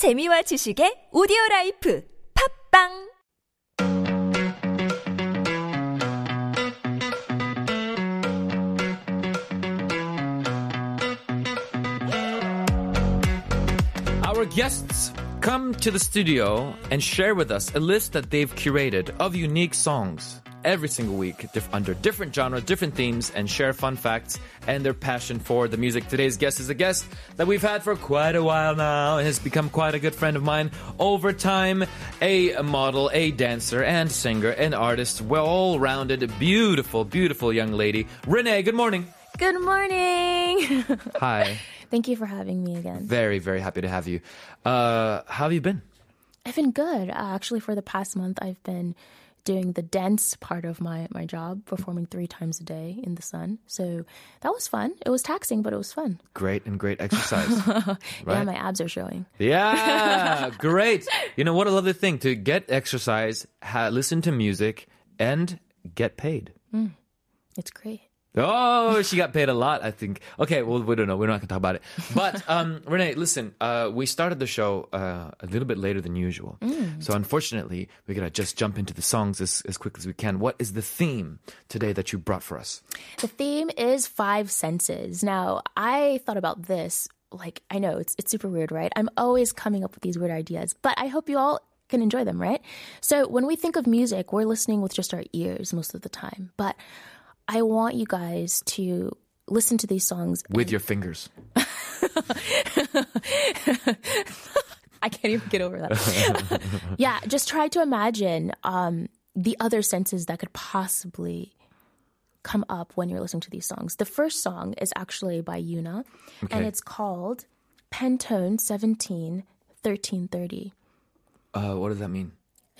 재미와 지식의 오디오 라이프 팝빵 Our guests come to the studio and share with us a list that they've curated of unique songs every single week diff- under different genres, different themes, and share fun facts and their passion for the music. Today's guest is a guest that we've had for quite a while now and has become quite a good friend of mine over time. A model, a dancer, and singer, and artist, well rounded, beautiful, beautiful young lady. Renee, good morning. Good morning. Hi. Thank you for having me again. Very, very happy to have you. Uh, how have you been? I've been good. Uh, actually, for the past month, I've been doing the dance part of my, my job, performing three times a day in the sun. So that was fun. It was taxing, but it was fun. Great and great exercise. Yeah, my abs are showing. Yeah, great. You know what a lovely thing to get exercise, ha- listen to music, and get paid. Mm, it's great. Oh, she got paid a lot, I think. Okay, well, we don't know. We're not going to talk about it. But, um, Renee, listen, uh, we started the show uh, a little bit later than usual. So, unfortunately, we're going to just jump into the songs as, as quick as we can. What is the theme today that you brought for us? The theme is five senses. Now, I thought about this. Like, I know it's it's super weird, right? I'm always coming up with these weird ideas, but I hope you all can enjoy them, right? So, when we think of music, we're listening with just our ears most of the time. But I want you guys to listen to these songs With your fingers. I can't even get over that. yeah, just try to imagine um, the other senses that could possibly come up when you're listening to these songs. The first song is actually by Yuna, and it's called Pantone 17 1330. Uh, what does that mean?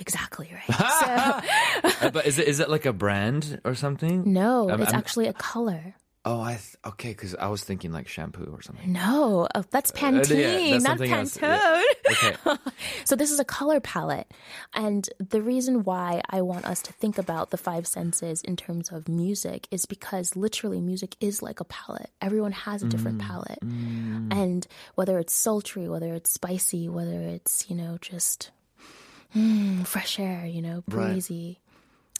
Exactly right. so, Uh, but is it is it like a brand or something? no, I'm- it's I'm- actually a color. Oh, I th- okay, because I was thinking like shampoo or something. No, oh, that's Pantene, that's not. Pantone. Yeah. Okay. So this is a color palette. And the reason why I want us to think about the five senses in terms of music is because literally music is like a palette. Everyone has a different Mm, palette. And whether it's sultry, whether it's spicy, whether it's, you know, just mm, fresh air, you know, Right. breezy.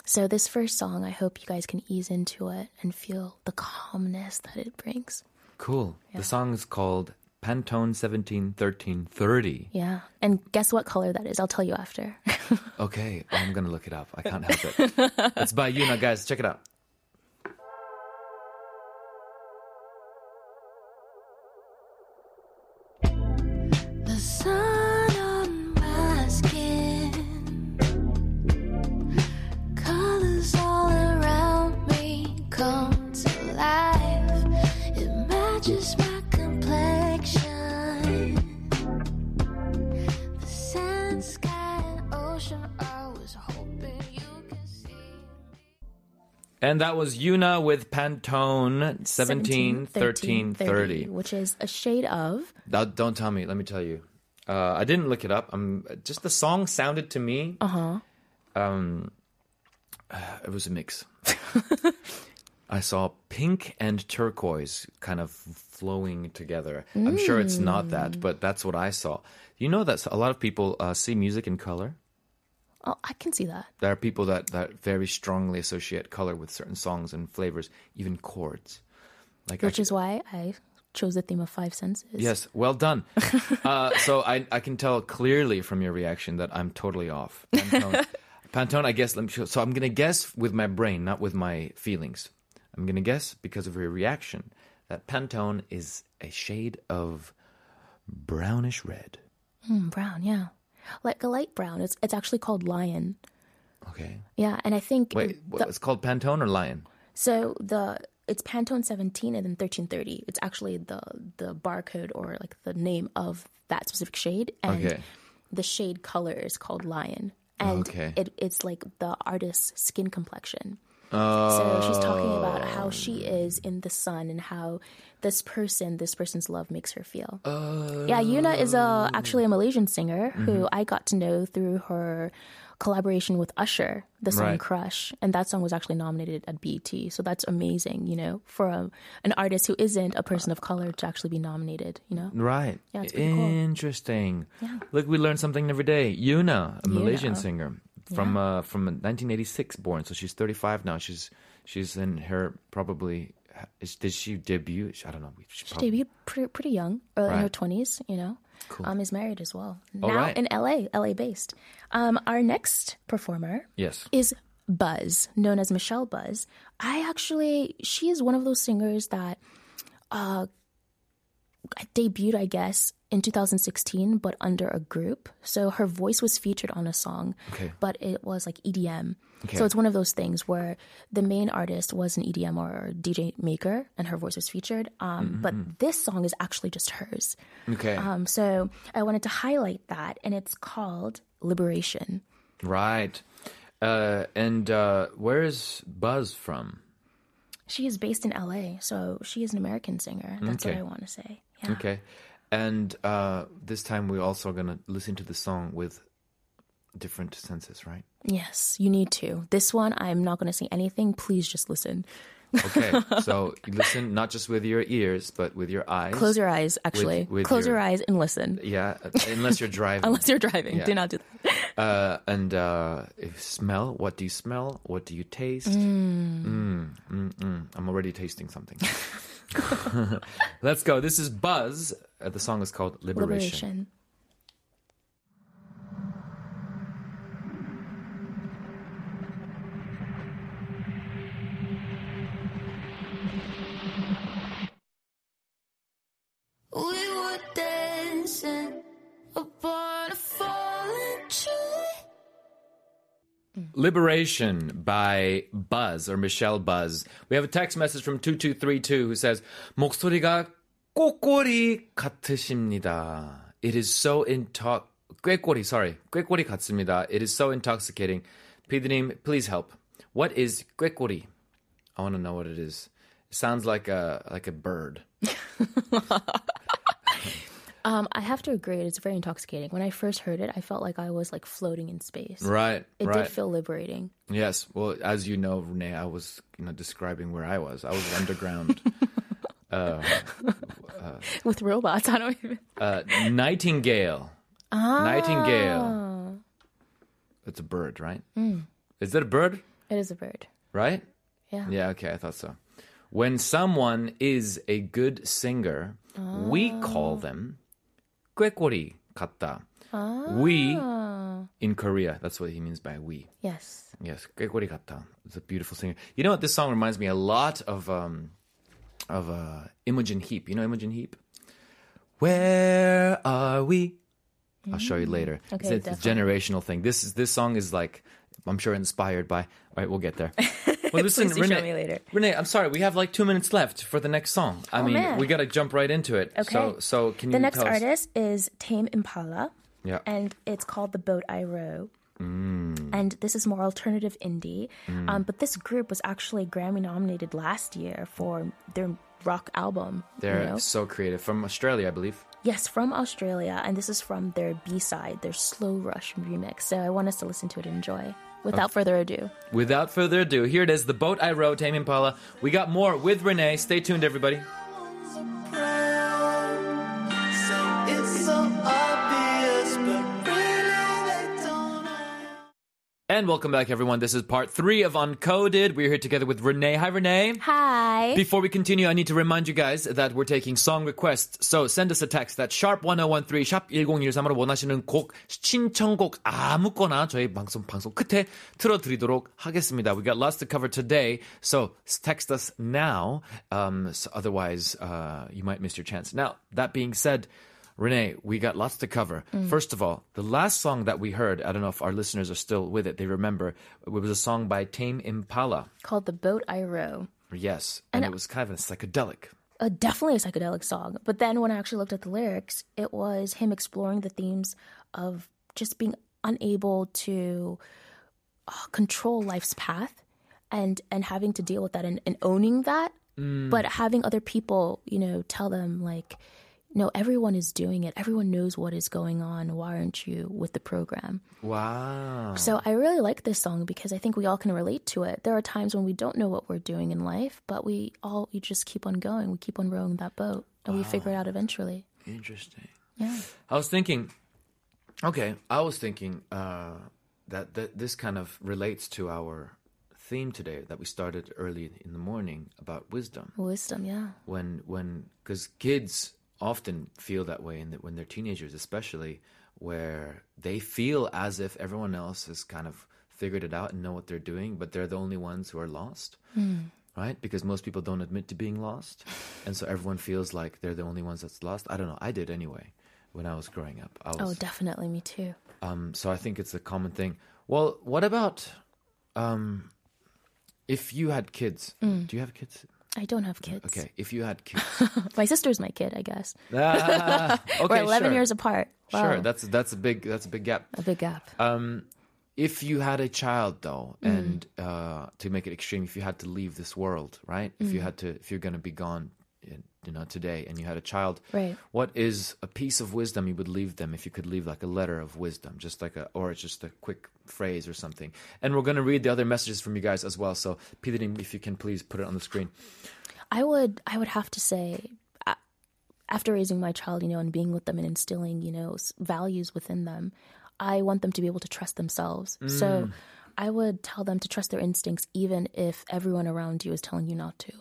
So this first song, I hope you guys can ease into it and feel the calmness that it brings. Cool. The song is called Pantone 17 13 30. Yeah. And guess what color that is? I'll tell you after. Okay, I'm gonna look it up. I can't help it. it's by Yuna, guys. Check it out. And that was Yuna with Pantone 17 13 30. which is a shade of. Don't tell me. Let me tell you. Uh, I didn't look it up. I'm just the song sounded to me. Uh huh. Um, it was a mix. I saw pink and turquoise kind of flowing together. I'm sure it's not that, but that's what I saw. You know that a lot of people uh, see music in color. Oh, I can see that. There are people that, that very strongly associate color with certain songs and flavors, even chords. Like Which I- is why I chose the theme of five senses. Yes, well done. uh, so I, I can tell clearly from your reaction that I'm totally off. Pantone, Pantone I guess, let me show, so I'm going to guess with my brain, not with my feelings. I'm going to guess because of your reaction that Pantone is a shade of brownish red. Mm, brown, yeah. Like a light brown. It's it's actually called lion. Okay. Yeah, and I think Wait, the- it's called Pantone or Lion? so the it's Pantone 17 and then 1330. It's actually the the barcode or like the name of that specific shade and Okay. the shade color is called lion. And Okay. it, it's like the artist's skin complexion. So she's talking about how oh. she is in the sun and how this person, this person's love makes her feel. Yeah, oh. Yuna is a actually a Malaysian singer who mm-hmm. I got to know through her collaboration with Usher, the song Right. Crush, and that song was actually nominated at BET. So that's amazing, you know, for a, an artist who isn't a person of color to actually be nominated, you know. Right. Yeah, it's pretty cool. Interesting. Look, we learn something every day. Yuna, a Malaysian Yuna. singer from uh, from 1986 born, so she's 35 now. She's she's in her probably. Is, did she debut? I don't know. She She prob- debuted pretty, pretty young, or in her twenties. You know, um, is married as well. Now right. in LA, LA based. Um, our next performer Yes. is Buzz, known as Michelle Buzz. I actually, she is one of those singers that uh, debuted, I guess, in 2016, but under a group. So her voice was featured on a song, Okay. but it was like EDM. Okay. So it's one of those things where the main artist was an EDM or DJ maker, and her voice was featured. Um, But this song is actually just hers. Okay. Um, so I wanted to highlight that, and it's called Liberation. right. Uh, and uh, where is Buzz from? She is based in LA, so she is an American singer. That's Okay. what I want to say. Yeah. Okay. And uh, this time we're also gonna listen to the song with different senses, right? Yes, you need to. This one, I'm not going to say anything. Please just listen. Okay. so listen not just with your ears, but with your eyes. Close your eyes, actually. with Close your- your eyes and listen. Yeah, unless you're driving. Unless you're driving, Yeah. do not do that. Uh, and uh, if smell, what do you smell? What do you taste? Mm, mm, mm. I'm already tasting something. Let's go. This is Buzz. Uh, the song is called Liberation. Liberation. Liberation by Buzz or Michelle Buzz. We have a text message from 2232 who says, 목소리가 꼬꼬리 같으십니다. It is so into 꾀꼬리, sorry. 꾀꼬리 같습니다. It is so intoxicating. 피디님, please help. What is 꾀꼬리? I want to know what it is. It sounds like a like a bird. Um, I have to agree, it's very intoxicating. When I first heard it, I felt like I was like floating in space. Right, It right. did feel liberating. Yes. Well, as you know, Renee, I was you know describing where I was. I was underground. Uh, uh, With robots, I don't even. uh, nightingale. Ah. Nightingale. It's a bird, right? Mm. Is it a bird? It is a bird. Right? Yeah. Yeah. Okay, I thought so. When someone is a good singer, we call ah. them 꾀꼬리 같다. We in Korea. That's what he means by we. Yes. Yes, 꾀꼬리 같다. It's a beautiful singer. You know what? This song reminds me a lot of um, of uh, Imogen Heap. You know Imogen Heap? Where are we? I'll show you later. Okay, it's, a- it's a generational thing. This is this song is like I'm sure inspired by. All right, we'll get there. Well, listen, Renee. show me later. Renee, I'm sorry. We have like two minutes left for the next song. I Oh, mean, man. we got to jump right into it. Okay. So, so can you The next artist is Tame Impala. Yeah. And it's called The Boat I Row. Mm. And this is more alternative indie. Um, but this group was actually Grammy nominated last year for their rock album. They're know? so creative from Australia, I believe. Yes, from Australia. And this is from their B side, their Slow Rush remix. So I want us to listen to it and enjoy. Without further ado. Without further ado, here it is, The Boat I Rowed, Tame Impala. We got more with Renee. Stay tuned, everybody. And welcome back, everyone. This is part three of Uncoded. We're here together with Renee. Hi, Renee. Hi. Before we continue, I need to remind you guys that we're taking song requests. So send us a text at sharp1013, sharp 1013으로 원하시는 곡, 신청곡 아무거나 저희 방송, 방송 끝에 틀어드리도록 하겠습니다. We got lots to cover today, so text us now. Um, so otherwise, uh, you might miss your chance. Now, that being said, Renee, we got lots to cover. First of all, the last song that we heard, I don't know if our listeners are still with it, they remember, it was a song by Tame Impala. Called The Boat I Row. Yes, and it was kind of a psychedelic. uh, definitely a psychedelic song. But then when I actually looked at the lyrics, it was him exploring the themes of just being unable to uh, control life's path and and having to deal with that and, and owning that, but having other people, you know, tell them like, no, everyone is doing it. Everyone knows what is going on. Why aren't you with the program? Wow. So I really like this song because I think we all can relate to it. There are times when we don't know what we're doing in life, but we all we just keep on going. We keep on rowing that boat, and we figure it out eventually. Interesting. Yeah. I was thinking, okay, I was thinking uh, that, that this kind of relates to our theme today that we started early in the morning about wisdom. Wisdom, yeah. When, when, because kids often feel that way in the, when they're teenagers, especially where they feel as if everyone else has kind of figured it out and know what they're doing, but they're the only ones who are lost. Right? Because most people don't admit to being lost. And so everyone feels like they're the only ones that's lost. I don't know. I did anyway when I was growing up. I was, Oh, definitely, me too. um, so I think it's a common thing. Well, what about um, if you had kids? Mm. Do you have kids? I don't have kids. Okay, if you had kids, My sister's my kid, I guess. Ah, okay, We're 11 sure. years apart. Wow. Sure, that's that's a big that's a big gap. a big gap. Um, if you had a child though, Mm. and uh, to make it extreme, if you had to leave this world, right? If Mm. you had to, if you're going to be gone, Uh, you know, today, and you had a child, Right. What is a piece of wisdom you would leave them if you could leave like a letter of wisdom, just like a, or it's just a quick phrase or something? And we're going to read the other messages from you guys as well. So, Peter, if you can please put it on the screen. I would I would have to say after raising my child, you know, and being with them and instilling, you know, values within them, I want them to be able to trust themselves. Mm. So I would tell them to trust their instincts even if everyone around you is telling you not to.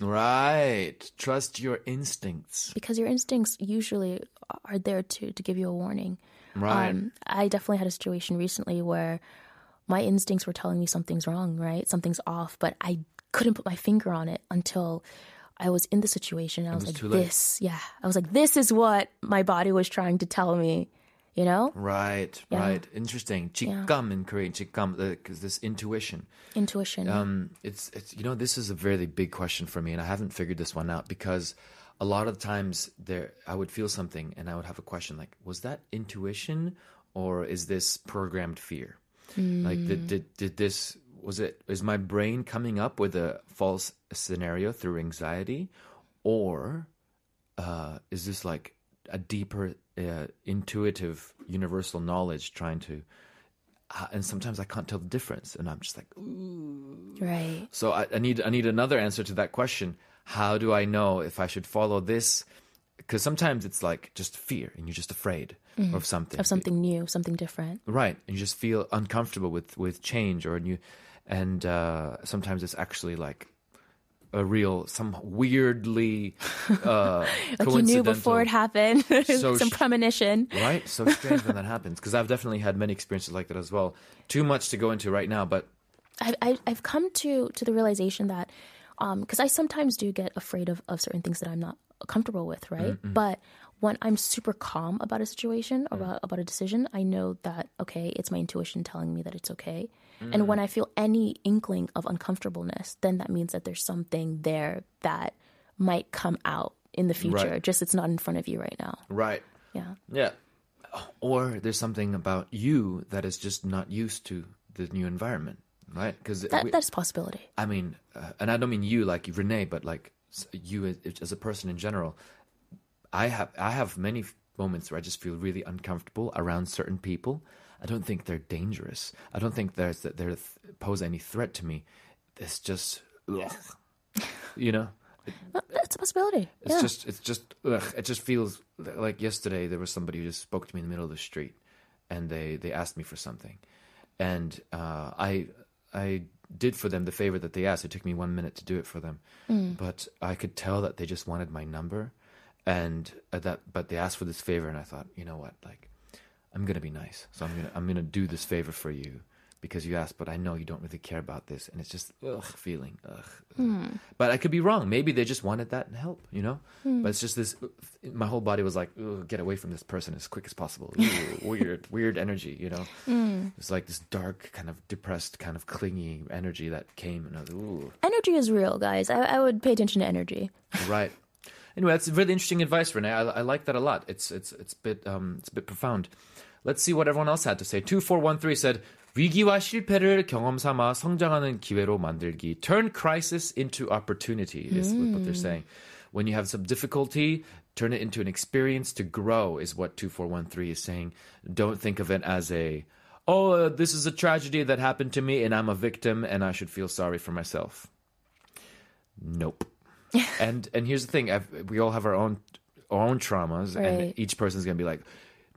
Right, trust your instincts. Because your instincts usually are there to to give you a warning. Right. Um, I definitely had a situation recently where my instincts were telling me something's wrong, right? Something's off, but I couldn't put my finger on it until I was in the situation. I was, was like, this, yeah. I was like, this is what my body was trying to tell me, you know? Right, Yeah. right. Interesting. Chikam in Korean, chikam, because this intuition. Intuition. Um, it's it's you know this is a very big question for me, and I haven't figured this one out because a lot of times there I would feel something and I would have a question like, was that intuition or is this programmed fear? Like did, did did this was it is my brain coming up with a false scenario through anxiety, or uh, is this like a deeper uh, intuitive universal knowledge trying to? Uh, and sometimes I can't tell the difference, and I'm just like, right. so I, I need I need another answer to that question. How do I know if I should follow this? Because sometimes it's like just fear, and you're just afraid of something. Of something new, something different. right? And you just feel uncomfortable with with change, or new, and uh, sometimes it's actually like a real some weirdly uh, Like you knew before it happened. So Some premonition. Right? So strange when that happens because I've definitely had many experiences like that as well. Too much to go into right now, but I've, I've, I've come to, to the realization that, because I sometimes do get afraid of, of certain things that I'm not comfortable with, right? But when I'm super calm about a situation or about, about a decision, I know that, okay, it's my intuition telling me that it's okay. And when I feel any inkling of uncomfortableness, then that means that there's something there that might come out in the future. Right. Just it's not in front of you right now. right. Yeah. Yeah. Or there's something about you that is just not used to the new environment, right? Because That, that's a possibility. I mean, uh, and I don't mean you like Renee, but like you as, as a person in general. I have I have many moments where I just feel really uncomfortable around certain people. I don't think they're dangerous. I don't think there's that they pose any threat to me. It's just, ugh. you know. That's a possibility. It's yeah. just, it's just, ugh, it just feels like yesterday there was somebody who just spoke to me in the middle of the street, and they they asked me for something, and uh, I I did for them the favor that they asked. It took me one minute to do it for them, but I could tell that they just wanted my number, and uh, that but they asked for this favor, and I thought, you know what, like I'm gonna be nice, so I'm gonna I'm gonna do this favor for you because you asked, but I know you don't really care about this, and it's just ugh feeling ugh. Hmm. But I could be wrong. Maybe they just wanted that help, you know. Hmm. But it's just this. My whole body was like, "Ugh, "Get away from this person as quick as possible." Ooh, weird, weird energy, you know. Hmm. It's like this dark, kind of depressed, kind of clingy energy that came, and I was, "Ooh, Energy is real, guys. I, I would pay attention to energy. right." Anyway, that's really interesting advice, Renee. I, I like that a lot. It's it's it's a bit um it's a bit profound. Let's see what everyone else had to say. Two four one three said, 위기와 실패를 경험 삼아 성장하는 기회로 만들기. Turn crisis into opportunity is what they're saying. When you have some difficulty, turn it into an experience to grow is what 2413 is saying. Don't think of it as a, oh, uh, this is a tragedy that happened to me and I'm a victim and I should feel sorry for myself. Nope. and and here's the thing: I've, we all have our own our own traumas, and Right. each person's gonna be like,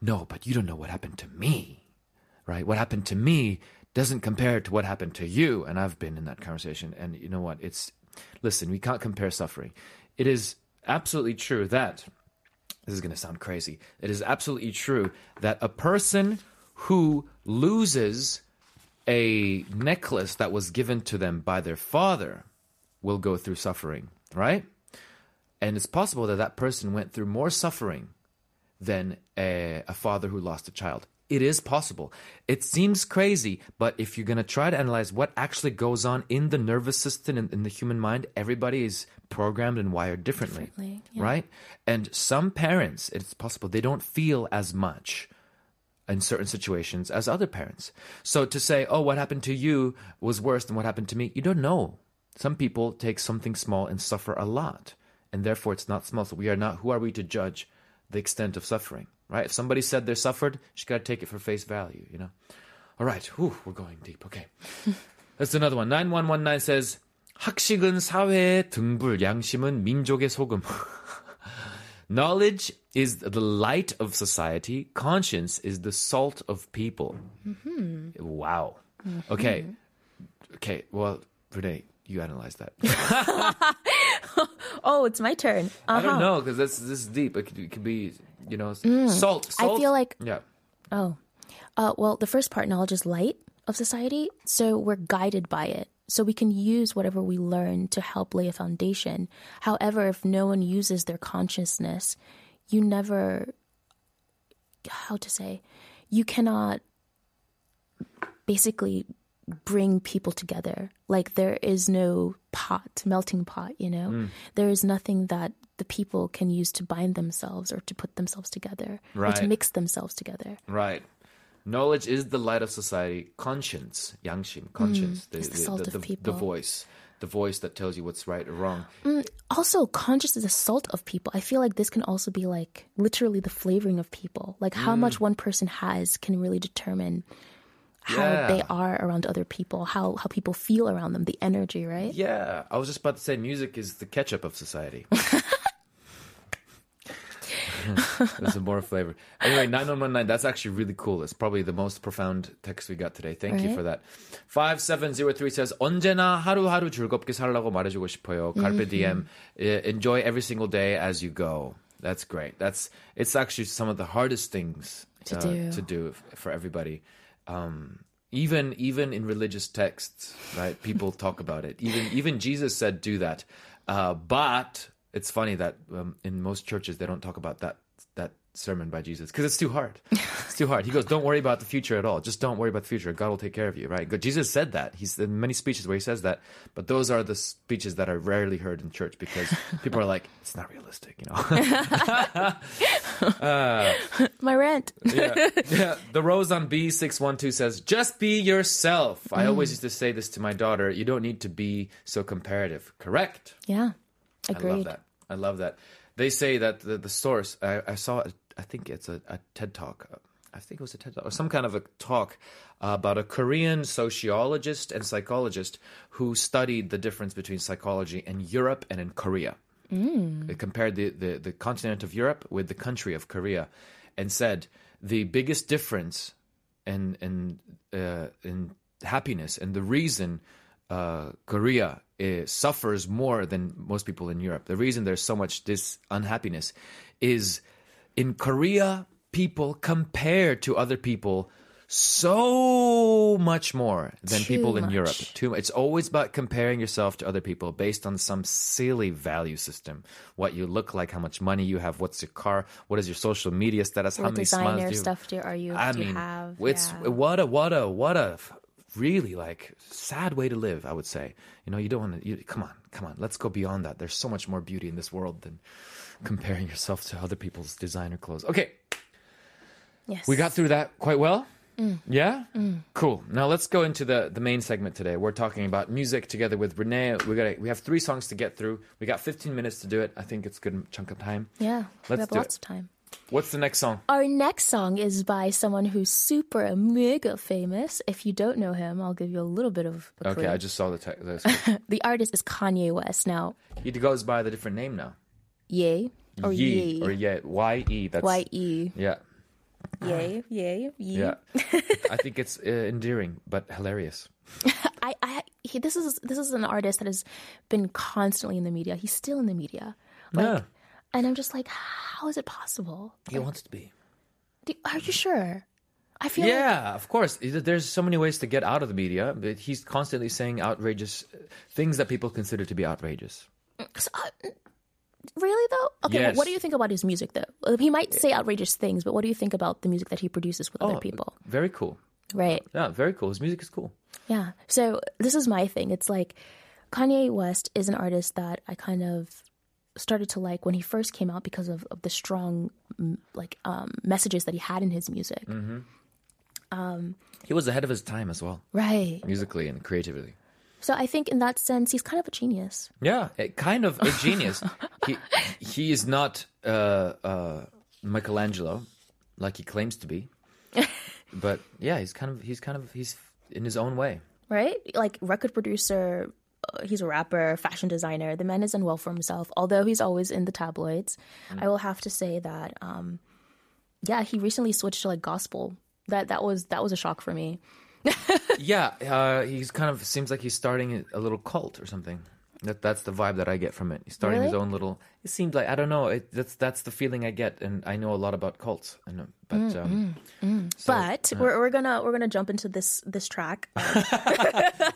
"No, but you don't know what happened to me, right? What happened to me doesn't compare to what happened to you." And I've been in that conversation, and you know what? It's listen, we can't compare suffering. It is absolutely true that this is going to sound crazy. It is absolutely true that a person who loses a necklace that was given to them by their father will go through suffering, right? And it's possible that that person went through more suffering than a, a father who lost a child. It is possible. It seems crazy, but if you're going to try to analyze what actually goes on in the nervous system and in the human mind, everybody is programmed and wired differently, Differently, yeah. right? And some parents, it's possible they don't feel as much in certain situations as other parents. So to say, oh, what happened to you was worse than what happened to me, you don't know. Some people take something small and suffer a lot, and therefore it's not small. So we are not, who are we to judge the extent of suffering, right? If somebody said they suffered, you got to take it for face value, you know? All right, whew, we're going deep. Okay. That's another one. 9119 says, 학식은 사회의 등불, 양심은 민족의 소금. Knowledge is the light of society. Conscience is the salt of people. Wow. Okay. Okay. Well, Renee, you analyze that. Oh, it's my turn. I don't Uh-huh. know because this this is deep. It could, it could be, you know, salt, I feel like- yeah. Oh. Uh, well, the first part, knowledge is light of society. So we're guided by it. So we can use whatever we learn to help lay a foundation. However, if no one uses their consciousness, you never, how to say, you cannot basically bring people together. Like there is no pot, melting pot, you know? There is nothing that the people can use to bind themselves or to put themselves together or to mix themselves together. Right. Knowledge is the light of society. Conscience, 양심, conscience, Mm, the salt of the, people. voice, the voice that tells you what's right or wrong. Also, conscious is the salt of people. I feel like this can also be like literally the flavoring of people. Like how Mm. much one person has can really determine how Yeah. they are around other people, how how people feel around them, the energy, right? Yeah, I was just about to say music is the ketchup of society. There's some more flavor. Anyway, 9119, that's actually really cool. It's probably the most profound text we got today. Thank you Right. for that. 5703 says, 언제나 하루하루 즐겁게 살라고 말해주고 싶어요. Carpe diem. Eh, Enjoy every single day as you go. That's great. That's, it's actually some of the hardest things To uh, do. to do f- for everybody. Um, even even in religious texts, right? People talk about it. Even even Jesus said do that. Uh, but it's funny that um, in most churches they don't talk about that that sermon by Jesus because it's too hard. It's too hard. He goes, "Don't worry about the future at all. Just don't worry about the future. God will take care of you." Right? Jesus said that. He's in many speeches where he says that. But those are the speeches that are rarely heard in church because people are like, "It's not realistic," you know. Uh, my rant. yeah. yeah. The Rose on B612 says, just be yourself. I mm. always used to say this to my daughter. You don't need to be so comparative. Correct. Yeah. I love that. I love that. They say that the, the source, I, I saw, I think it's a, a TED talk. I think it was a TED talk or some kind of a talk about a Korean sociologist and psychologist who studied the difference between psychology in Europe and in Korea. They compared the, the, the continent of Europe with the country of Korea and said the biggest difference in, in, uh, in happiness and the reason uh, Korea uh, suffers more than most people in Europe, the reason there's so much this unhappiness is in Korea, people compare to other people so much more than Too people in much. Europe. Too It's always about comparing yourself to other people based on some silly value system. What you look like, how much money you have, what's your car, what is your social media status, how What many smiles do you stuff do, are you, I do you have? it's Yeah. what a what a what a really like sad way to live. I would say. You know, you don't want to. Come on, come on. Let's go beyond that. There's so much more beauty in this world than comparing yourself to other people's designer clothes. Okay, yes. we got through that quite well. Mm. Yeah? Mm. Cool. Now let's go into the, the main segment today. We're talking about music together with Renee. We got we have three songs to get through. We got 15 minutes to do it. I think it's a good chunk of time. Yeah, Let's we have do lots it. of time. What's the next song? Our next song is by someone who's super mega famous. If you don't know him, I'll give you a little bit of Okay, clue. I just saw the text. The artist is Kanye West. Now, he goes by the different name now. Ye or Ye Ye, or yeah, Y E. That's Y E, Yeah, Ye, Ye, Ye. yeah. I think it's uh, endearing but hilarious. I, I, he, this is this is an artist that has been constantly in the media. He's still in the media, like, Yeah. and I'm just like, how is it possible? He wants to be. Do, are you sure? I feel like Yeah, of course. There's so many ways to get out of the media, but he's constantly saying outrageous uh, things that people consider to be outrageous. So, uh, really though. Okay, Yes. what do you think about his music though? He might say outrageous things, but what do you think about the music that he produces with Oh. other people? Very cool. Right. Yeah, very cool. His music is cool. Yeah. So this is my thing. It's like Kanye West is an artist that I kind of started to like when he first came out because of, of the strong like um, messages that he had in his music. Mm. He was ahead of his time as well, Right. musically and creatively. So I think in that sense he's kind of a genius. Yeah, kind of a genius. he he is not uh, uh, Michelangelo like he claims to be, but yeah, he's kind of he's kind of he's in his own way. Right? Like record producer, uh, he's a rapper, fashion designer. The man is done well for himself, although he's always in the tabloids. I will have to say that um yeah, he recently switched to like gospel. That that was that was a shock for me. Yeah, uh, he's kind of seems like he's starting a little cult or something. That that's the vibe that I get from it. He's starting his own little. It seemed like I don't know. It, that's that's the feeling I get, and I know a lot about cults. I know, uh, but mm, um, mm, mm. so- But uh, we're, we're gonna we're gonna jump into this this track. Um,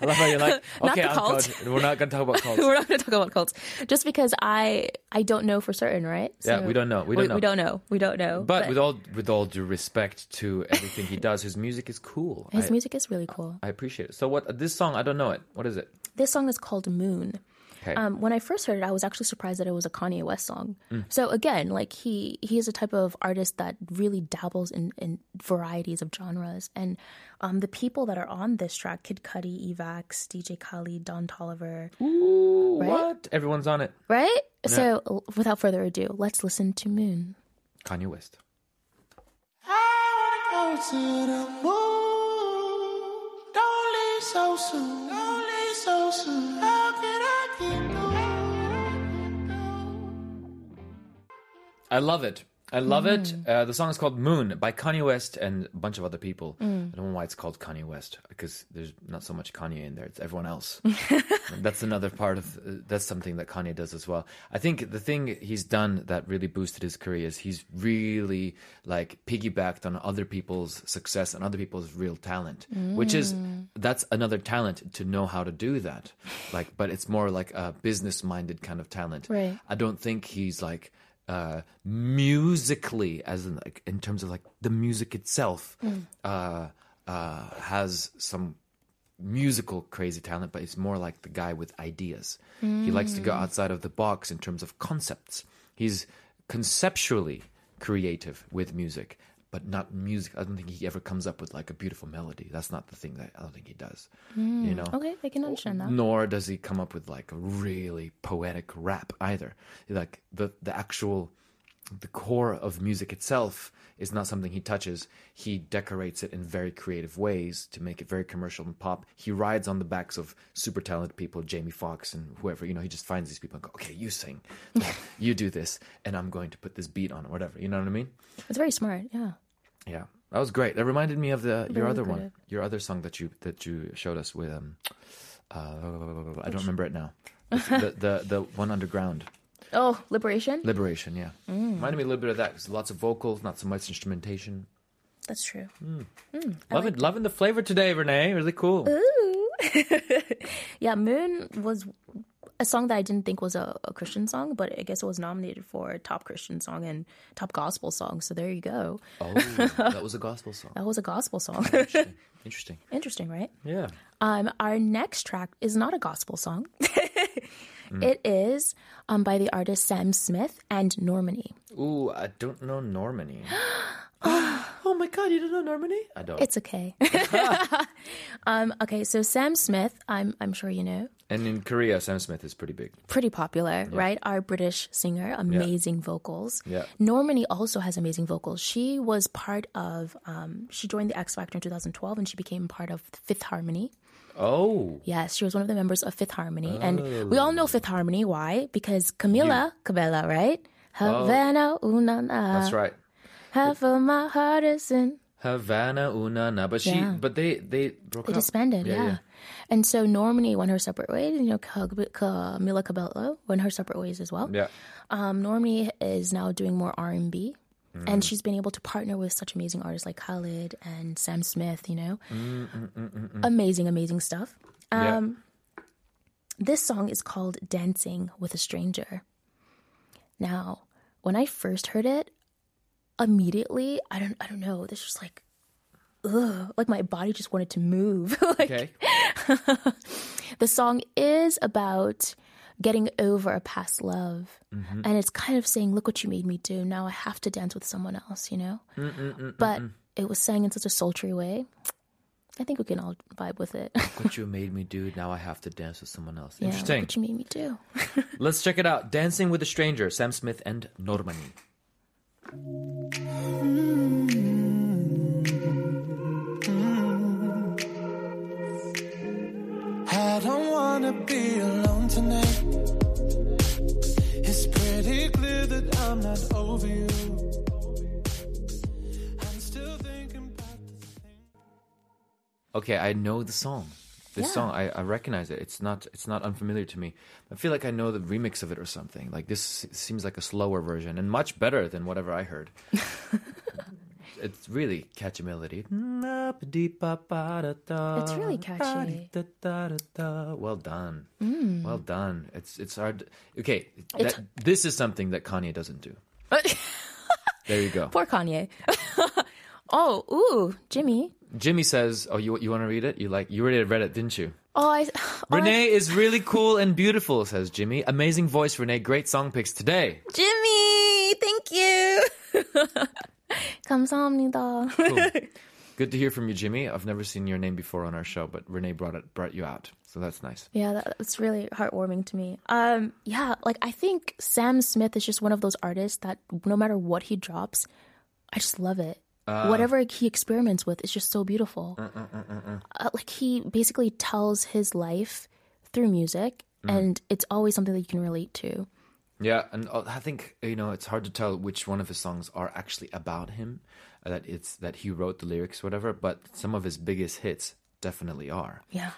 I love how you're like, Not okay, the I'm cult. We're not gonna talk about cults. we're not gonna talk about cults just because I I don't know for certain, right? Yeah, we don't know. We don't know. We don't know. We don't know. But with all with all due respect to everything he does, his music is cool. his I, music is really cool. I appreciate it. So what this song? I don't know it. What is it? This song is called Moon. Okay. Um, when I first heard it, I was actually surprised that it was a Kanye West song. Mm. So again, like he he is a type of artist that really dabbles in, in varieties of genres. And um, the people that are on this track, Kid Cudi, Evax, DJ Khaled, Don Toliver, right? What? Everyone's on it. Right? So without further ado, let's listen to Moon. Kanye West. I wanna go to the moon. Don't leave so soon. Don't so soon. I love it. I love it. Uh, the song is called Moon by Kanye West and a bunch of other people. I don't know why it's called Kanye West because there's not so much Kanye in there. It's everyone else. that's another part of uh, that's something that Kanye does as well. I think the thing he's done that really boosted his career is he's really like piggybacked on other people's success and other people's real talent, which is that's another talent to know how to do that. Like, but it's more like a business minded kind of talent. Right. I don't think he's like uh musically as in like in terms of like the music itself uh uh has some musical crazy talent but it's more like the guy with ideas. He likes to go outside of the box in terms of concepts. He's conceptually creative with music but not music i don't think he ever comes up with like a beautiful melody that's not the thing that i don't think he does you hmm. know Okay, I can understand that. nor does he come up with like a really poetic rap either. Like the the actual the core of music itself is not something he touches. He decorates it in very creative ways to make it very commercial and pop. He rides on the backs of super talented people, Jamie Foxx and whoever. You know, he just finds these people and go, "Okay, you sing, you do this, and I'm going to put this beat on or whatever." You know what I mean? It's very smart. Yeah. Yeah, that was great. That reminded me of the your other one, your other song that you that you showed us with. Um, uh, I don't remember it now. The, the the one underground Oh, Liberation. liberation. Yeah, Mm. reminded me a little bit of that because lots of vocals, not so much instrumentation. That's true. Loving loving the flavor today, Renee. Really cool. Yeah, Moon was a song that I didn't think was a, a Christian song, but I guess it was nominated for top Christian song and top gospel song. So there you go. Oh, that was a gospel song. That was a gospel song. Interesting. Interesting. Interesting, right? Yeah. Um, our next track is not a gospel song. Mm. It is um, by the artist Sam Smith and Normani. Ooh, I don't know Normani. oh Oh my god, you don't know Normani? I don't. It's okay. um, okay, so Sam Smith, I'm I'm sure you know, and in Korea, Sam Smith is pretty big. pretty popular, right? Our British singer, amazing vocals. Yeah. Normani also has amazing vocals. She was part of, um, she joined the X Factor in 2012 and she became part of Fifth Harmony. Oh, Yes, she was one of the members of Fifth Harmony. And we all know Fifth Harmony. Why? Because Camila Cabello, right? Havana Unana. Oh. that's right. Half of my heart is in. Havana Unana, but she, Yeah. but they they broke They up. disbanded, yeah. And so Normani went her separate ways. and You know, Camila Cabello went her separate ways as well. Yeah. Um, Normani is now doing more R and B, Mm. and she's been able to partner with such amazing artists like Khalid and Sam Smith. You know, amazing, amazing stuff. Mm, Yeah. Um, This song is called "Dancing with a Stranger." Now, when I first heard it, immediately I don't, I don't know. This was like, ugh, like my body just wanted to move. like, Okay. the song is about getting over a past love. And it's kind of saying, look what you made me do. Now I have to dance with someone else, you know? but it was sang in such a sultry way. I think we can all vibe with it. what you made me do, now I have to dance with someone else. yeah, Interesting. Look what you made me do. Let's check it out. Dancing with a Stranger, Sam Smith and Normani. I don't wanna be alone tonight. It's pretty clear that I'm not over you. I'm still thinking about the thing. Okay, I know the song. This Yeah. song, I, I recognize it. It's not it's not unfamiliar to me. I feel like I know the remix of it or something. Like this seems like a slower version and much better than whatever I heard. it's really catchy melody. It's really catchy. Well done. Mm. Well done. It's it's hard. Okay, that, this is something that Kanye doesn't do. There you go. Poor Kanye. oh, ooh, Jimmy. Jimmy says, "Oh, you you want to read it? You like you already read it, didn't you?" Oh, I. Oh, Renee is really cool and beautiful, says Jimmy. Amazing voice, Renee. Great song picks today. Jimmy, thank you. 감사합니다. Cool. Good to hear from you, Jimmy. I've never seen your name before on our show, but Renee brought it brought you out, so that's nice. Yeah, that, that's really heartwarming to me. Um, yeah, like I think Sam Smith is just one of those artists that no matter what he drops, I just love it. Whatever he experiments with is just so beautiful. Uh, like he basically tells his life through music, and it's always something that you can relate to. Yeah, and uh, I think you know it's hard to tell which one of his songs are actually about him, uh, that it's that he wrote the lyrics, whatever. But some of his biggest hits definitely are. Yeah.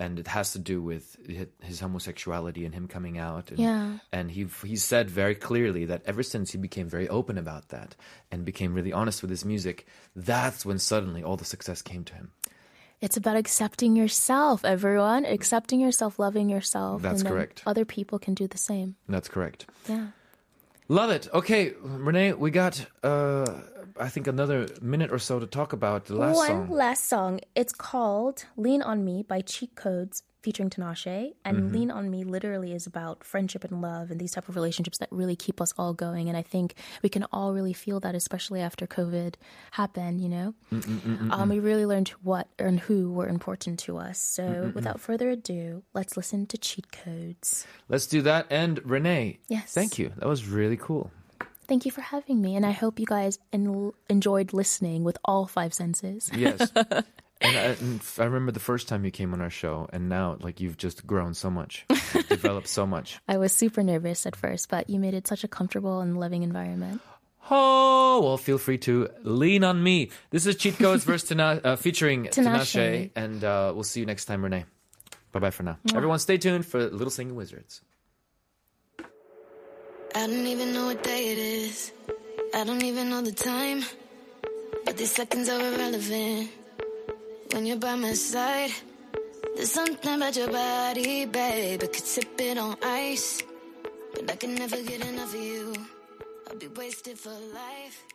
and it has to do with his homosexuality and him coming out. And, Yeah. and he he said very clearly that ever since he became very open about that and became really honest with his music, that's when suddenly all the success came to him. It's about accepting yourself, everyone. Accepting yourself, loving yourself. That's and correct. Other people can do the same. That's correct. Yeah. Love it. Okay, Renee, we got uh I think another minute or so to talk about the last One song. last song. It's called Lean on Me by Cheat Codes featuring Tinashe. And Mm-hmm. Lean on Me literally is about friendship and love and these type of relationships that really keep us all going. And I think we can all really feel that, especially after COVID happened, you know? Um, we really learned what and who were important to us. So without further ado, let's listen to Cheat Codes. Let's do that. And Renee, Yes. thank you. That was really cool. Thank you for having me. And I hope you guys en- enjoyed listening with all five senses. Yes. and, I, and f- I remember the first time you came on our show, and now like you've just grown so much, developed so much. I was super nervous at first, but you made it such a comfortable and loving environment. Oh, well, feel free to lean on me. This is Cheat Codes versus Tina- uh, featuring Tinashe. Tinashe, and uh, we'll see you next time, Renee. Bye bye for now. Everyone, stay tuned for Little Singing Wizards. I don't even know what day it is. I don't even know the time. But these seconds are irrelevant. When you're by my side, there's something about your body, babe. I could sip it on ice. But I can never get enough of you. I'll be wasted for life.